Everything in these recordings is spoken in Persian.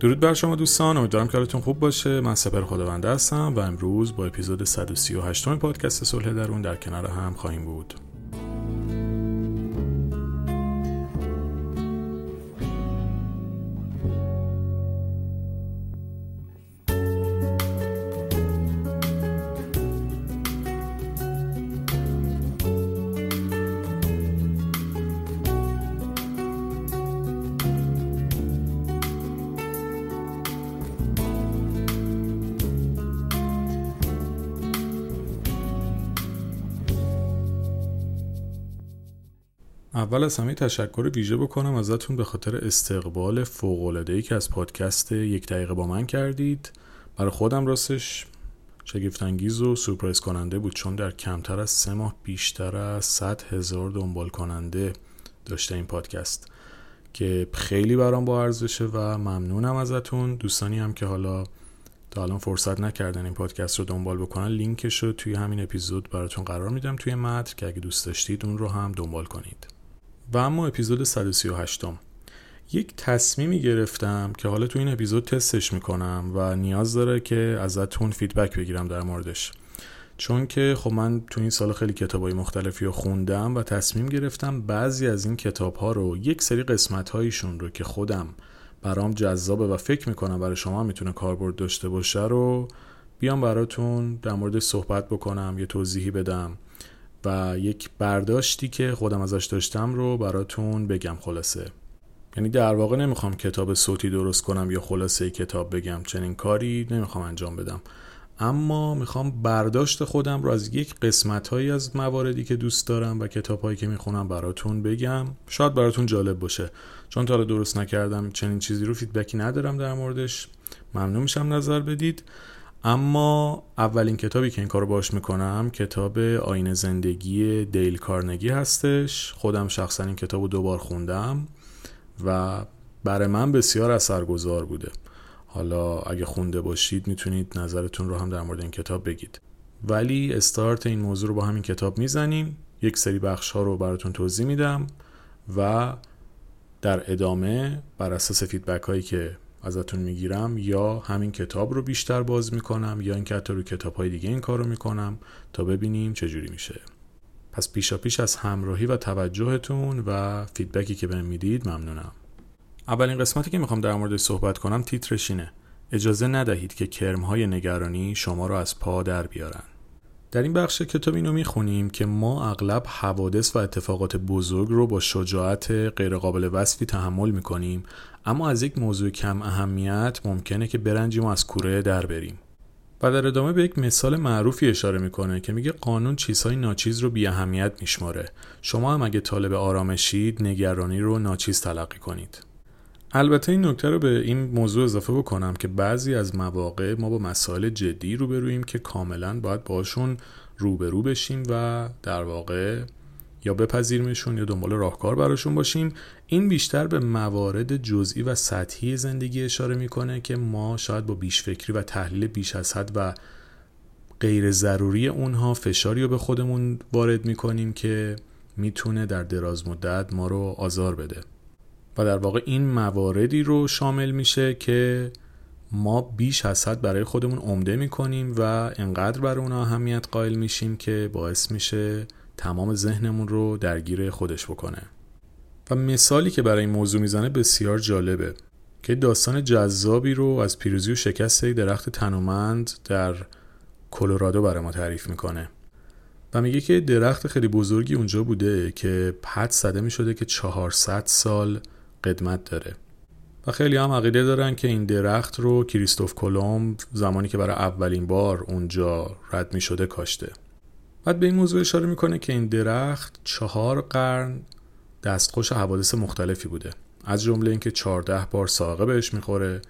درود بر شما دوستان امیدوارم که حالتون خوب باشه. من سپر خداونده هستم و امروز با اپیزود 138 پادکست صلح درون در کنار هم خواهیم بود. اول از همه تشکر ویژه بکنم ازتون به خاطر استقبال ای که از پادکست یک دقیقه با من کردید. برای خودم راستش شگفتانگیز و سورپرایز کننده بود چون در کمتر از سه ماه بیشتر از 100 هزار دنبال کننده داشته این پادکست که خیلی برام با ارزشه و ممنونم ازتون. دوستانی هم که حالا تا الان فرصت نکردن این پادکست رو دنبال بکنن لینکش رو توی همین اپیزود براتون قرار میدم توی متن که اگه دوست داشتید اون رو هم دنبال کنید. و اما اپیزود 138 م. یک تصمیمی گرفتم که حالا تو این اپیزود تستش می‌کنم و نیاز داره که ازتون فیدبک بگیرم در موردش چون که خب من تو این سال خیلی کتاب های مختلفی رو خوندم و تصمیم گرفتم بعضی از این کتاب ها رو یک سری قسمت هایشون رو که خودم برام جذابه و فکر می‌کنم برای شما می‌تونه کاربرد داشته باشه رو بیام براتون در مورد صحبت بکنم یه توضیحی بدم و یک برداشتی که خودم ازش داشتم رو براتون بگم خلاصه. یعنی در واقع نمی‌خوام کتاب صوتی درست کنم یا خلاصه کتاب بگم چنین کاری نمی‌خوام انجام بدم. اما می‌خوام برداشت خودم رو از یک قسمت هایی از مواردی که دوست دارم و کتاب هایی که می‌خونم براتون بگم. شاید براتون جالب باشه. چون تا درست نکردم چنین چیزی رو فیدبکی ندارم در موردش. ممنون میشم نظر بدید. اما اولین کتابی که این کارو باش می‌کنم کتاب آین زندگی دیل کارنگی هستش. خودم شخصا این کتاب رو دوبار خوندم و برای من بسیار اثرگذار بوده. حالا اگه خونده باشید می‌تونید نظرتون رو هم در مورد این کتاب بگید. ولی استارت این موضوع رو با همین کتاب می‌زنیم. یک سری بخش ها رو براتون توضیح میدم و در ادامه بر اساس فیدبک هایی که ازتون می‌گیرم یا همین کتاب رو بیشتر باز می‌کنم یا اینکه حتی رو کتاب های دیگه این کار رو می‌کنم تا ببینیم چجوری میشه. پس پیشا پیش از همراهی و توجهتون و فیدبکی که بهم می‌دید ممنونم. اولین قسمتی که می‌خوام در موردش صحبت کنم تیترش اینه. اجازه ندهید که کرمهای نگرانی شما رو از پا در بیارن. در این بخش کتاب اینو می‌خونیم که ما اغلب حوادث و اتفاقات بزرگ رو با شجاعت غیرقابل وصفی تحمل می‌کنیم. اما از یک موضوع کم اهمیت ممکنه که برنجیم و از کوره در بریم. و در ادامه به یک مثال معروفی اشاره می‌کنه که میگه قانون چیزهای ناچیز رو بی اهمیت میشماره. شما هم اگه طالب آرامشید نگرانی رو ناچیز تلقی کنید. البته این نکته رو به این موضوع اضافه بکنم که بعضی از مواقع ما با مسائل جدی روبرویم که کاملا باید باشون روبرو بشیم و در واقع یا بپذیریمشون یا دنبال راهکار براشون باشیم. این بیشتر به موارد جزئی و سطحی زندگی اشاره می‌کنه که ما شاید با بیش فکری و تحلیل بیش از حد و غیر ضروری اونها فشاری رو به خودمون وارد می‌کنیم که می‌تونه در دراز مدت ما رو آزار بده. و در واقع این مواردی رو شامل میشه که ما بیش از حد برای خودمون عمده می‌کنیم و انقدر برای اونها اهمیت قائل میشیم که باعث میشه تمام ذهنمون رو درگیر خودش بکنه. و مثالی که برای این موضوع می‌زنه بسیار جالبه که داستان جذابی رو از پیروزی و شکست درخت تنومند در کلرادو برای ما تعریف می‌کنه. و میگه که درخت خیلی بزرگی اونجا بوده که پد زده می‌شده که 400 سال قدمت داره. و خیلی هم عقیده دارن که این درخت رو کریستوف کلمب زمانی که برای اولین بار اونجا رد می شده کاشته. بعد به این موضوع اشاره می‌کنه که این درخت چهار قرن دستخوش حوادث مختلفی بوده. از جمله اینکه 14 بار ساقه بهش می‌خوره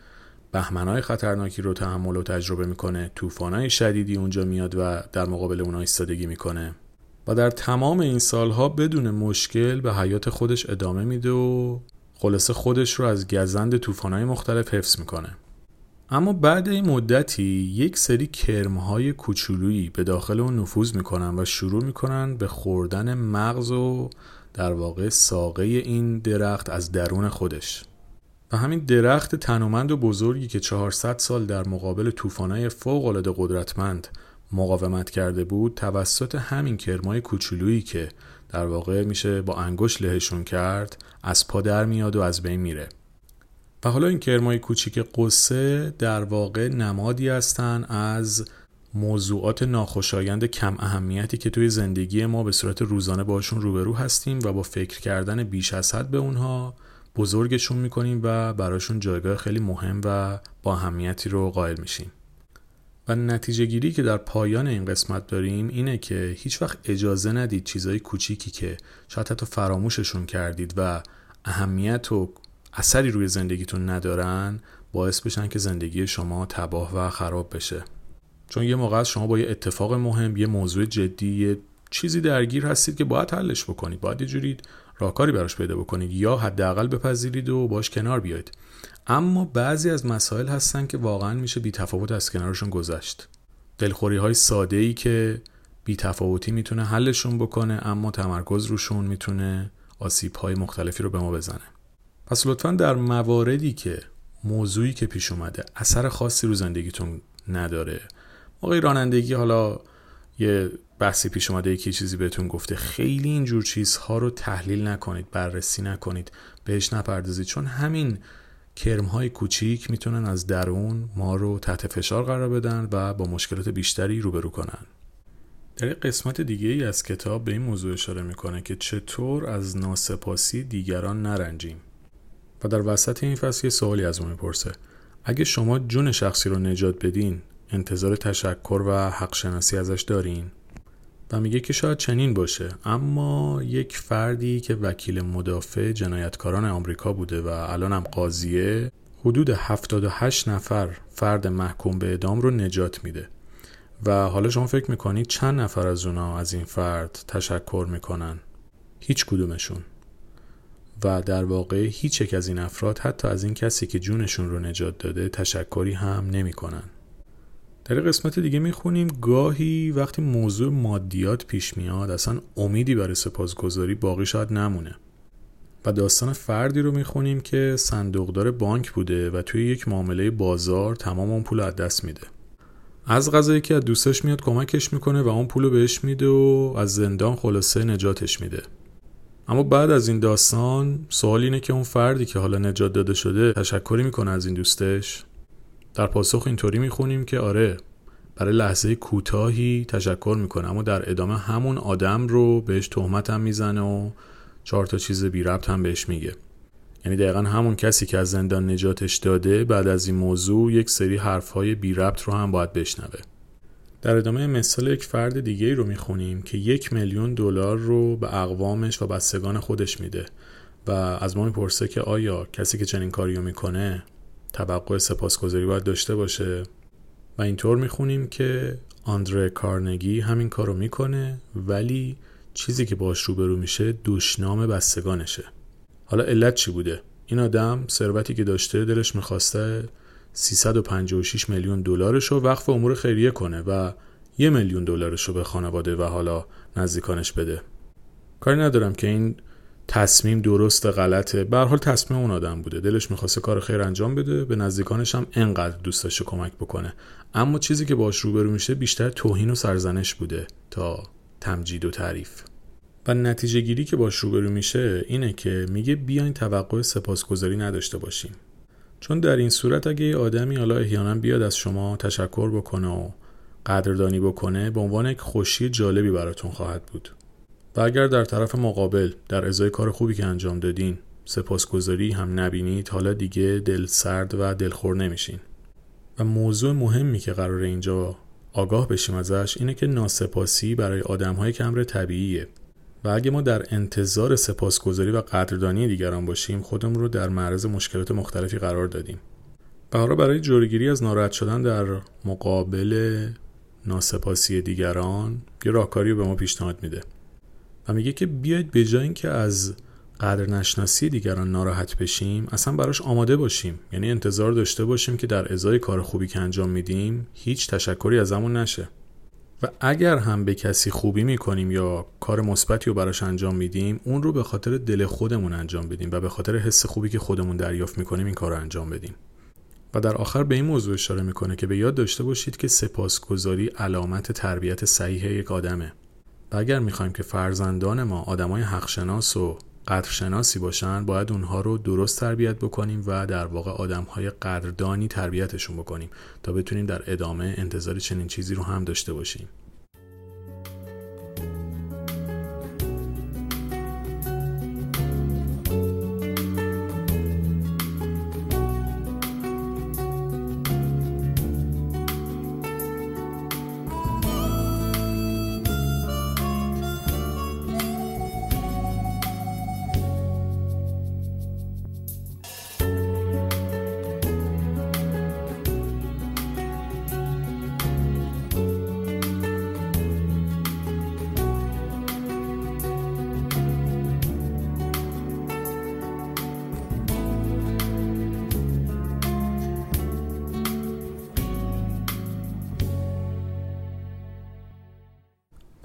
بهمنهای خطرناکی رو تحمل و تجربه می‌کنه طوفانهای شدیدی اونجا میاد و در مقابل اونها ایستادگی می‌کنه. و در تمام این سالها بدون مشکل به حیات خودش ادامه میده و خلاصه خودش رو از گزند طوفانهای مختلف حفظ می‌کنه. اما بعد این مدتی یک سری کرمهای کوچولویی به داخل اون نفوذ می‌کنن و شروع می‌کنن به خوردن مغز و در واقع ساقه این درخت از درون خودش. و همین درخت تنومند و بزرگی که 400 سال در مقابل طوفان‌های فوق‌العاده قدرتمند مقاومت کرده بود توسط همین کرمای کوچولویی که در واقع میشه با انگشت لهشون کرد از پا در میاد و از بین میره. و حالا این کرمای کوچیک قصه در واقع نمادی هستن از موضوعات ناخوشایند کم اهمیتی که توی زندگی ما به صورت روزانه باشون روبرو هستیم و با فکر کردن بیش از حد به اونها بزرگشون می‌کنیم و براشون جایگاه خیلی مهم و با اهمیتی رو قائل میشیم. و نتیجه گیری که در پایان این قسمت داریم اینه که هیچ وقت اجازه ندید چیزای کوچیکی که شاید حتی فراموششون کردید و اهمیت و اثری روی زندگیتون ندارن باعث بشن که زندگی شما تباه و خراب بشه. چون یه موقع شما با یه اتفاق مهم یه موضوع جدی یه چیزی درگیر هستید که باید حلش بکنید باید یه جوری راهکاری براش پیدا بکنید. یا حداقل بپذیرید و باش کنار بیاید. اما بعضی از مسائل هستن که واقعا میشه بی تفاوت از کنارشون گذشت. دلخوری های ساده ای که بی تفاوتی می‌تونه حلشون بکنه اما تمرکز روشون می‌تونه آسیب های مختلفی رو به ما بزنه. پس لطفا در مواردی که موضوعی که پیش اومده اثر خاصی رو زندگیتون نداره. موقعی رانندگی حالا یه بحثی پیش اومده یکی چیزی بهتون گفته. خیلی اینجور چیزها رو تحلیل نکنید بررسی نکنید. بهش نپردازید. چون همین کرم های کوچیک می‌تونن از درون ما رو تحت فشار قرار بدن و با مشکلات بیشتری روبرو کنن. در قسمت دیگه ای از کتاب به این موضوع اشاره می‌کنه که چطور از ناسپاسی دیگران نرنجیم. و در وسط این فصل یه سوالی از ما می‌پرسه. اگه شما جون شخصی رو نجات بدین انتظار تشکر و حق شناسی ازش دارین؟ و میگه که شاید چنین باشه. اما یک فردی که وکیل مدافع جنایتکاران آمریکا بوده و الان هم قاضیه حدود 78 نفر فرد محکوم به اعدام رو نجات میده. و حالا شما فکر می‌کنید چند نفر از اونا از این فرد تشکر می‌کنن؟ هیچ کدومشون. و در واقع هیچ یک از این افراد حتی از این کسی که جونشون رو نجات داده تشکری هم نمی‌کنن. در قسمت دیگه می‌خونیم گاهی وقتی موضوع مادیات پیش میاد اصلا امیدی برای سپاسگزاری باقی شاید نمونه. و داستان فردی رو می‌خونیم که صندوقدار بانک بوده و توی یک معامله بازار تمام اون پول از دست میده. از غذایی که از دوستش میاد کمکش می‌کنه و اون پول رو بهش میده و از زندان خلاصه نجاتش میده. اما بعد از این داستان سوال اینه که اون فردی که حالا نجات داده شده تشکری می‌کنه از این دوستش؟ در پاسخ اینطوری می‌خونیم که آره برای لحظه کوتاهی تشکر می‌کنه اما در ادامه همون آدم رو بهش تهمت هم می‌زنه و چهار تا چیز بی ربط هم بهش میگه. یعنی دقیقا همون کسی که از زندان نجاتش داده بعد از این موضوع یک سری حرفهای بی ربط رو هم باید بشنوه. در ادامه مثال یک فرد دیگه رو می‌خونیم که یک میلیون دلار رو به اقوامش و بستگان خودش میده و از ما می‌پرسه که آیا کسی که چنین کاریو می‌کنه توقع سپاسگزاری باید داشته باشه. و اینطور می‌خونیم که آندره کارنگی همین کارو می‌کنه ولی چیزی که باش روبرو میشه دشنام بستگانشه. حالا علت چی بوده؟ این آدم ثروتی که داشته دلش می‌خواسته 356 میلیون دلارش رو وقف امور خیریه کنه و یه میلیون دلارش رو به خانواده و حالا نزدیکانش بده. کاری ندارم که این تصمیم درست غلطه. به حال تصمیم اون آدم بوده. دلش می‌خواسته کار خیر انجام بده. به نزدیکانش هم انقدر دوست داشته کمک بکنه. اما چیزی که باش روبرو میشه بیشتر توهین و سرزنش بوده تا تمجید و تعریف. و نتیجه گیری که باش روبرو میشه اینه که میگه بیاین توقع سپاسگزاری نداشته باشیم. چون در این صورت اگه یه آدمی حالا احیانا بیاد از شما تشکر بکنه و قدردانی بکنه به عنوان یک خوشی جالبی براتون خواهد بود. و اگر در طرف مقابل در ازای کار خوبی که انجام دادین سپاسگزاری هم نبینید حالا دیگه دل سرد و دلخور نمیشین. و موضوع مهمی که قرار اینجا آگاه بشیم ازش اینه که ناسپاسی برای آدم های که امر طبیعیه. و اگه ما در انتظار سپاسگزاری و قدردانی دیگران باشیم خودمون رو در معرض مشکلات مختلفی قرار دادیم. و حالا برای جلوگیری از ناراحت شدن در مقابل ناسپاسی دیگران یه راهکاری به ما پیشنهاد میده. و میگه که بیاید به جای اینکه از قدر نشناسی دیگران ناراحت بشیم اصلا براش آماده باشیم. یعنی انتظار داشته باشیم که در ازای کار خوبی که انجام میدیم هیچ تشکری از همون نشه. و اگر هم به کسی خوبی می‌کنیم یا کار مثبتی رو براش انجام میدیم اون رو به خاطر دل خودمون انجام بدیم و به خاطر حس خوبی که خودمون دریافت می‌کنیم این کار رو انجام بدیم. و در آخر به این موضوع اشاره می‌کنه که به یاد داشته باشید که سپاسگزاری علامت تربیت صحیح یک آدمه. و اگر می‌خوایم که فرزندان ما آدمای حقشناس و قدرشناسی باشن باید اونها رو درست تربیت بکنیم و در واقع آدمهای قدردانی تربیتشون بکنیم تا بتونیم در ادامه انتظار چنین چیزی رو هم داشته باشیم.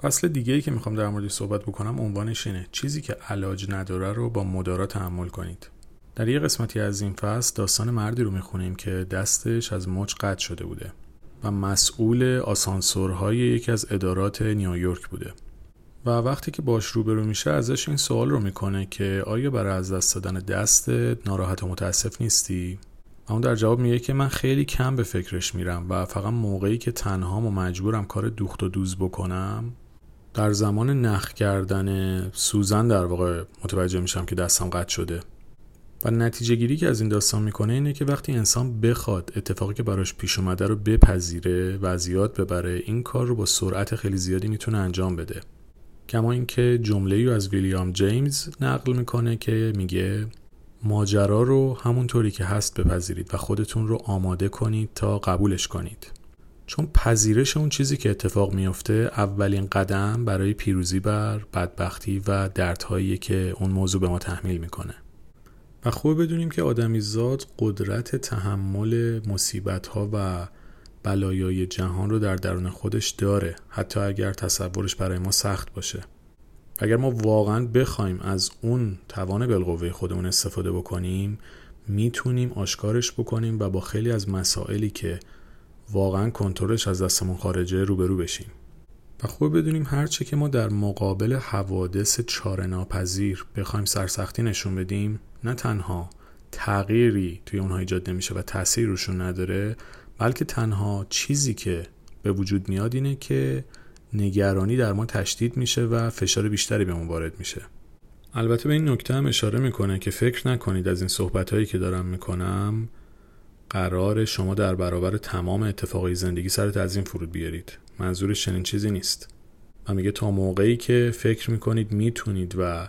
فصل دیگه ای که می‌خوام در موردش صحبت بکنم عنوانش اینه چیزی که علاج نداره رو با مدارا تحمل کنید در یه قسمتی از این فصل داستان مردی رو می‌خونیم که دستش از مچ قطع شده بوده و مسئول آسانسورهای یکی از ادارات نیویورک بوده و وقتی که باش روبرو میشه ازش این سوال رو می‌کنه که آیا برای از دست دادن دست ناراحت و متاسف نیستی؟ و اون در جواب میگه که من خیلی کم به فکرش میرم و فقط موقعی که تنهام و مجبورم کار دوخت و دوز بکنم در زمان نخ کردن سوزن در واقع متوجه میشم که دستم قطع شده. و نتیجه گیری که از این داستان می‌کنه اینه که وقتی انسان بخواد اتفاقی که براش پیش اومده رو بپذیره و زیاد ببره این کار رو با سرعت خیلی زیادی می‌تونه انجام بده. کما اینکه جمله ای از ویلیام جیمز نقل می‌کنه که میگه ماجرا رو همونطوری که هست بپذیرید و خودتون رو آماده کنید تا قبولش کنید. چون پذیرش اون چیزی که اتفاق میفته اولین قدم برای پیروزی بر بدبختی و دردهایی که اون موضوع به ما تحمیل می‌کنه. و خوب بدونیم که آدمی زاد قدرت تحمل مصیبت ها و بلایای جهان رو در درون خودش داره حتی اگر تصورش برای ما سخت باشه. اگر ما واقعا بخوایم از اون توان بالقوه خودمون استفاده بکنیم می‌تونیم آشکارش بکنیم و با خیلی از مسائلی که واقعا کنترلش از دستمون خارجه روبرو بشیم. و خوب بدونیم هرچه که ما در مقابل حوادث چاره ناپذیر بخوایم سرسختی نشون بدیم نه تنها تغییری توی اونها ایجاد نمیشه و تاثیر روشون نداره بلکه تنها چیزی که به وجود میاد اینه که نگرانی در ما تشدید میشه و فشار بیشتری به وارد میشه. البته به این نکته هم اشاره می‌کنه که فکر نکنید از این صحبت هایی که دارم می‌کنم قرار شما در برابر تمام اتفاقی زندگی سرت از فرود بیارید. منظورش چنین چیزی نیست. و میگه تا موقعی که فکر می‌کنید می‌تونید و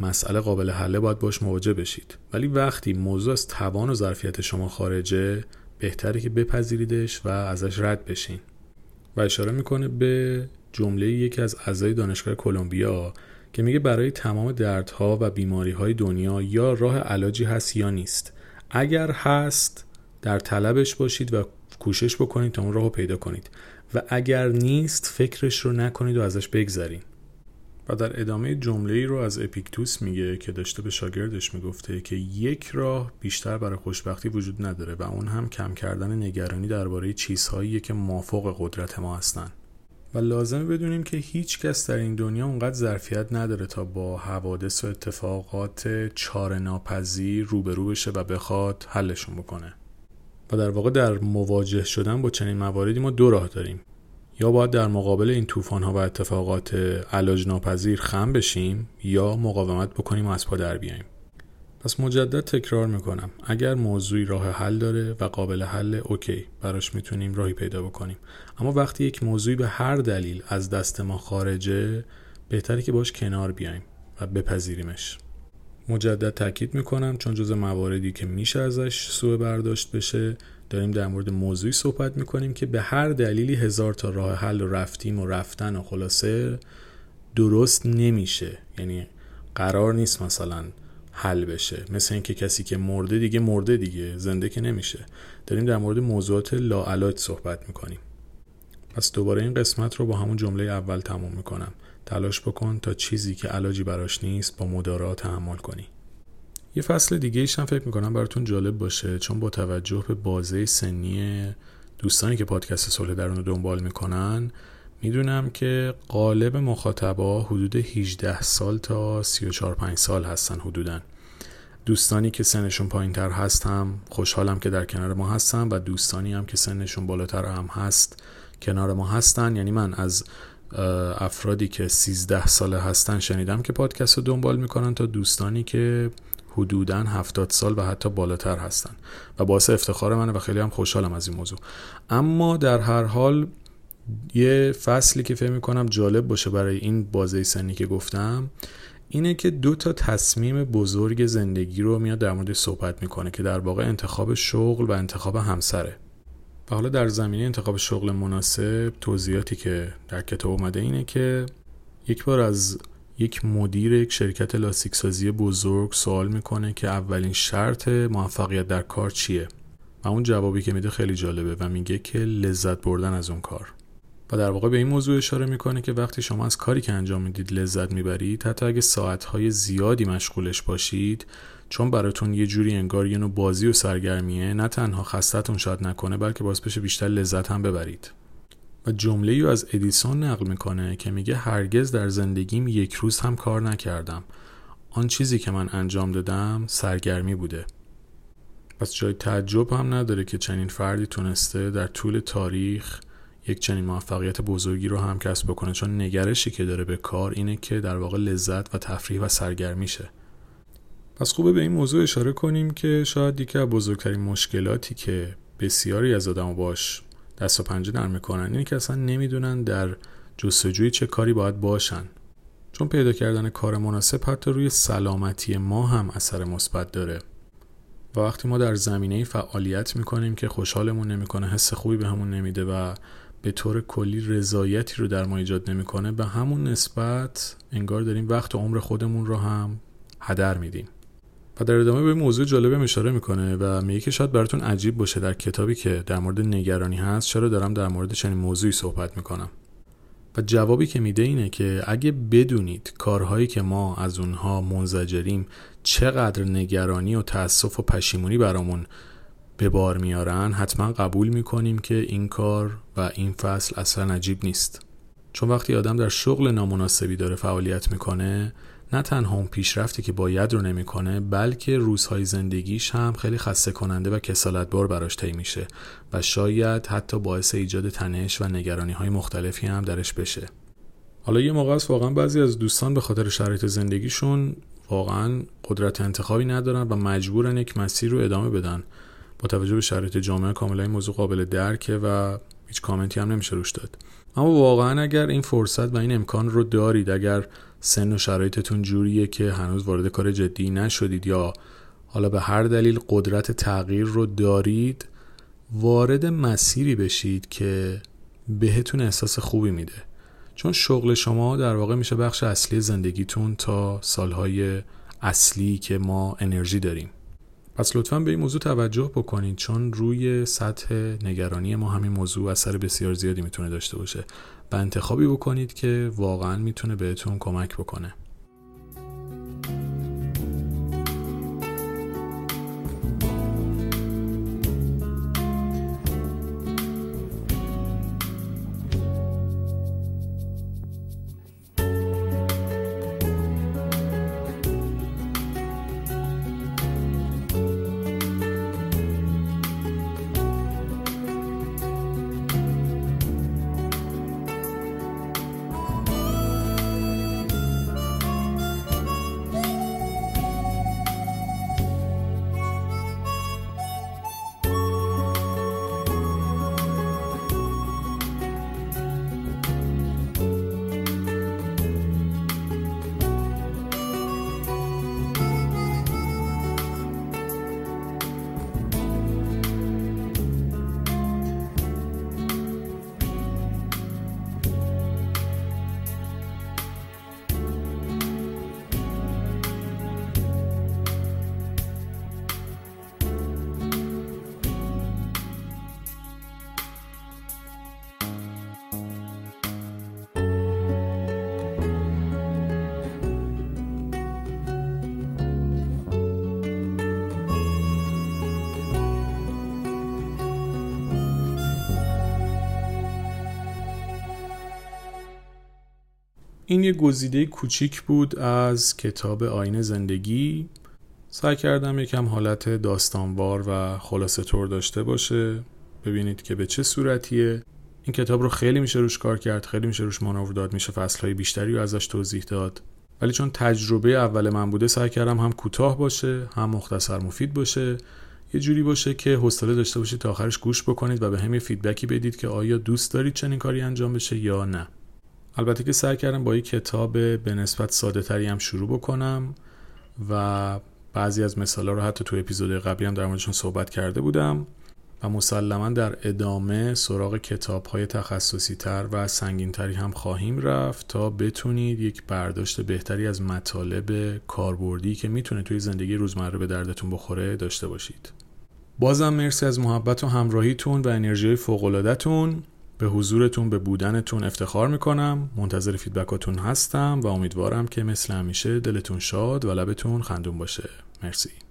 مسئله قابل حله باید باش مواجه بشید. ولی وقتی موضوع از توان و ظرفیت شما خارجه بهتره که بپذیریدش و ازش رد بشین. و اشاره می‌کنه به جمله یکی از اعضای دانشگاه کلمبیا که میگه برای تمام دردها و بیماری های دنیا یا راه علاجی هست یا نیست. اگر هست در طلبش باشید و کوشش بکنید تا اون راهو پیدا کنید. و اگر نیست فکرش رو نکنید و ازش بگذرین. و در ادامه جمله ای رو از اپیکتوس میگه که داشته به شاگردش می‌گفته که یک راه بیشتر برای خوشبختی وجود نداره و اون هم کم کردن نگرانی درباره چیزهایی که مافوق قدرت ما هستن. و لازمه بدونیم که هیچ کس در این دنیا اونقدر ظرفیت نداره تا با حوادث و اتفاقات چار ناپذیر روبرو بشه و بخواد حلشون بکنه. و در واقع در مواجه شدن با چنین مواردی ما دو راه داریم. یا باید در مقابل این طوفان ها و اتفاقات علاج ناپذیر خم بشیم یا مقاومت بکنیم و از پا در بیاییم. پس مجدد تکرار می‌کنم. اگر موضوعی راه حل داره و قابل حل اوکی. براش می‌تونیم راهی پیدا بکنیم. اما وقتی یک موضوعی به هر دلیل از دست ما خارجه بهتره که باش کنار بیایم و بپذیریمش. مجدد تاکید می‌کنم چون جز مواردی که میشه ازش سوء برداشت بشه داریم در مورد موضوعی صحبت می‌کنیم که به هر دلیلی هزار تا راه حل و رفتیم و رفتن و خلاصه درست نمیشه. یعنی قرار نیست مثلا حل بشه. مثل اینکه کسی که مرده دیگه مرده دیگه زنده که نمیشه. داریم در مورد موضوعات لاعلاج صحبت می‌کنیم. پس دوباره این قسمت رو با همون جمله اول تموم می‌کنم. تلاش بکن تا چیزی که علاجی براش نیست با مدارا تحمل کنی. یه فصل دیگه ایشم فکر می‌کنم براتون جالب باشه چون با توجه به بازه سنی دوستانی که پادکست صلح درون رو دنبال می‌کنن می‌دونم که قالب مخاطبا حدود 18 سال تا 34 5 سال هستن حدودن دوستانی که سنشون پایین تر هست هم خوشحالم که در کنار ما هستن و دوستانی هم که سنشون بالاتر هم هست کنار ما هستن. یعنی من از افرادی که 13 ساله هستن شنیدم که پادکست رو دنبال می‌کنن تا دوستانی که حدودا 70 سال و حتی بالاتر هستن. و باعث افتخار منه و خیلی هم خوشحالم از این موضوع. اما در هر حال یه فصلی که فکر می‌کنم جالب باشه برای این بازه سنی که گفتم اینه که دو تا تصمیم بزرگ زندگی رو میاد در مورد صحبت می‌کنه که در واقع انتخاب شغل و انتخاب همسره. و حالا در زمینه انتخاب شغل مناسب توضیحاتی که در کتاب اومده اینه که یک بار از یک مدیر یک شرکت لاستیک سازی بزرگ سوال می‌کنه که اولین شرط موفقیت در کار چیه؟ و اون جوابی که میده خیلی جالبه و میگه که لذت بردن از اون کار. و در واقع به این موضوع اشاره می‌کنه که وقتی شما از کاری که انجام می‌دید لذت می‌برید حتی اگه ساعتهای زیادی مشغولش باشید چون براتون یه جوری انگار یه نوع بازی و سرگرمیه نه تنها خستتون شاید نکنه بلکه باعث بشه بیشتر لذت هم ببرید. و جمله ای از ادیسون نقل می‌کنه که میگه هرگز در زندگیم یک روز هم کار نکردم. آن چیزی که من انجام دادم سرگرمی بوده. پس جای تعجب هم نداره که چنین فردی تونسته در طول تاریخ یک چنین موفقیت بزرگی رو هم کسب بکنه چون نگرشی که داره به کار اینه که در واقع لذت و تفریح و سرگرمیشه پس خوبه به این موضوع اشاره کنیم که شاید یکی از بزرگترین مشکلاتی که بسیاری از آدم باش دست و پنجه نرم می‌کنن اینه که اصلا نمی‌دونن در جستجوی چه کاری باید باشن. چون پیدا کردن کار مناسب حتی روی سلامتی ما هم اثر مثبت داره. و وقتی ما در زمینه فعالیت می‌کنیم که خوشحالمون نمی‌کنه حس خوبی به نمیده و به طور کلی رضایتی رو در ما ایجاد نمی‌کنه. به همون نسبت انگار داریم وقت و عمر خودمون رو هم هدر میدیم. و در ادامه به موضوع جالبه اشاره می‌کنه و میگه که شاید براتون عجیب باشه در کتابی که در مورد نگرانی هست چرا دارم در مورد چنین موضوعی صحبت می‌کنم. و جوابی که میده اینه که اگه بدونید کارهایی که ما از اونها منزجریم چقدر نگرانی و تأسف و پشیمونی برامون به بار میارن حتما قبول می‌کنیم که این کار و این فصل اصلا عجیب نیست. چون وقتی آدم در شغل نامناسبی داره فعالیت می‌کنه نه تنها اون پیشرفتی که باید رو نمی‌کنه بلکه روزهای زندگیش هم خیلی خسته کننده و کسالت بار براش طی میشه و شاید حتی باعث ایجاد تنش و نگرانی های مختلفی هم درش بشه. حالا یه موقع است واقعا بعضی از دوستان به خاطر شرایط زندگیشون واقعا قدرت انتخابی ندارن و مجبورن یک مسیر رو ادامه بدن. با توجه به شرایط جامعه کاملا این موضوع قابل درکه و هیچ کامنتی هم نمیشه روش داد. اما واقعا اگر این فرصت و این امکان رو دارید اگر سن و شرایطتون جوریه که هنوز وارد کار جدی نشدید یا حالا به هر دلیل قدرت تغییر رو دارید وارد مسیری بشید که بهتون احساس خوبی میده. چون شغل شما در واقع میشه بخش اصلی زندگیتون تا سالهای اصلی که ما انرژی داریم. پس لطفا به این موضوع توجه بکنید چون روی سطح نگرانی ما همین موضوع اثر بسیار زیادی می‌تونه داشته باشه. و انتخابی بکنید که واقعا می‌تونه بهتون کمک بکنه. این یه گزیده کوچیک بود از کتاب آین زندگی. سعی کردم یکم حالت داستانوار و خلاصه طور داشته باشه. ببینید که به چه صورتیه. این کتاب رو خیلی میشه روش کار کرد خیلی میشه روش مانور داد میشه فصلهای بیشتری رو ازش توضیح داد. ولی چون تجربه اول من بوده سعی کردم هم کوتاه باشه هم مختصر مفید باشه. یه جوری باشه که حوصله داشته باشید تا آخرش گوش بکنید و به هم فیدبکی بدید که آیا دوست دارید چنین کاری انجام بشه یا نه. البته که سعی کردم با یه کتاب به نسبت ساده تری هم شروع بکنم و بعضی از مثالا رو حتی تو اپیزود قبلی هم در موردشون صحبت کرده بودم و مسلما در ادامه سراغ کتاب های تخصصی تر و سنگین تری هم خواهیم رفت تا بتونید یک برداشت بهتری از مطالب کاربردی که می‌تونه توی زندگی روزمره به دردتون بخوره داشته باشید. بازم مرسی از محبت و همراهیتون و انرژی فوقلادتون به حضورتون به بودنتون افتخار می‌کنم. منتظر فیدبکاتون هستم و امیدوارم که مثل همیشه دلتون شاد و لبتون خندون باشه. مرسی.